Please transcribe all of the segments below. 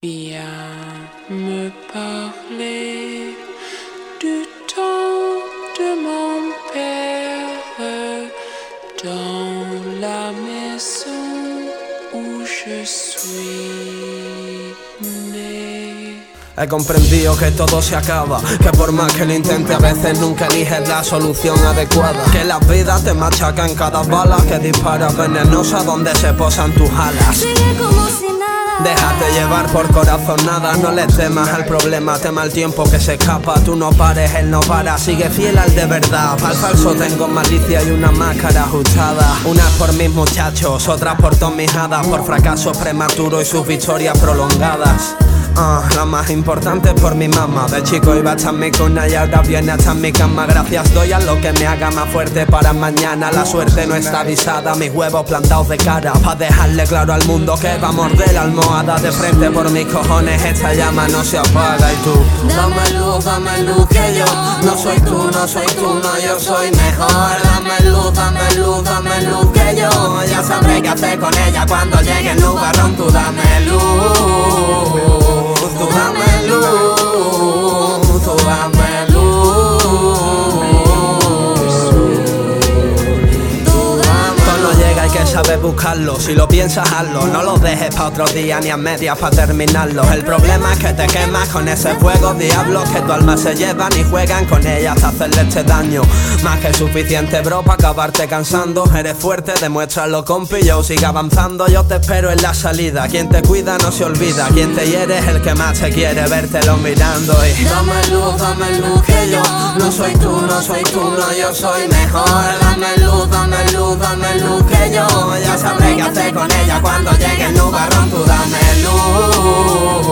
Viens me parler du temps de mon père dans la maison où je suis né. He comprendido que todo se acaba, que por más que lo intente a veces nunca eliges la solución adecuada. Que la vida te machaca en cada bala que dispara venenosa donde se posan tus alas. Sigue como si nada. Déjate llevar por corazonada, no le temas al problema, tema el tiempo que se escapa. Tú no pares, él no para, sigue fiel al de verdad. Al falso tengo malicia y una máscara ajustada. Unas por mis muchachos, otras por hadas, por fracasos prematuros y sus victorias prolongadas. Ah, la más importante por mi mamá. De chico iba hasta mi cuna y ahora viene hasta mi cama. Gracias doy a lo que me haga más fuerte para mañana. La suerte no está avisada, mis huevos plantados de cara. Pa' dejarle claro al mundo que va a morder la almohada De frente por mis cojones. Esta llama no se apaga Y tú, dame luz, dame luz que yo No soy tú, no soy tú, no yo soy mejor. Dame luz, dame luz, dame luz que yo Ya sabré qué hacer con ella cuando llegue el nubarrón. Tú dame luz Tú buscarlo. Si lo piensas, hazlo. No lo dejes pa' otro día ni a medias pa' terminarlo. El problema es que te quemas con ese fuego, diablos que tu alma se llevan y juegan con ella hasta hacerle este daño. Más que suficiente, bro, pa' acabarte cansando. Eres fuerte, demuéstralo, compi. Yo sigue avanzando, yo te espero en la salida. Quien te cuida no se olvida. Quien te hiere es el que más te quiere vértelo mirando. Y dame luz, dame luz que yo no soy tú, no soy tú, no yo soy mejor. Dame luz, dame luz, dame luz que yo hacer con ella cuando llegue el nubarrón. Tú dame luz,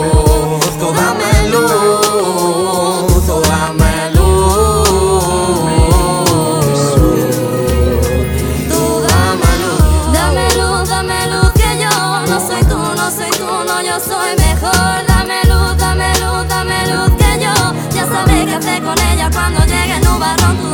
tú dame luz, tú dame luz. Tú dame luz. Dame luz, dame luz que yo no soy tú, no soy tú, no yo soy mejor. Dame luz, dame luz, dame luz que yo ya sabré qué hacer con ella cuando llegue el nubarrón.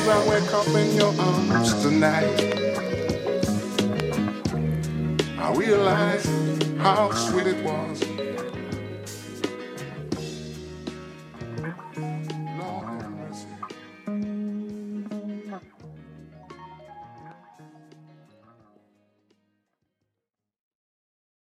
As I wake up in your arms tonight, I realize how sweet it was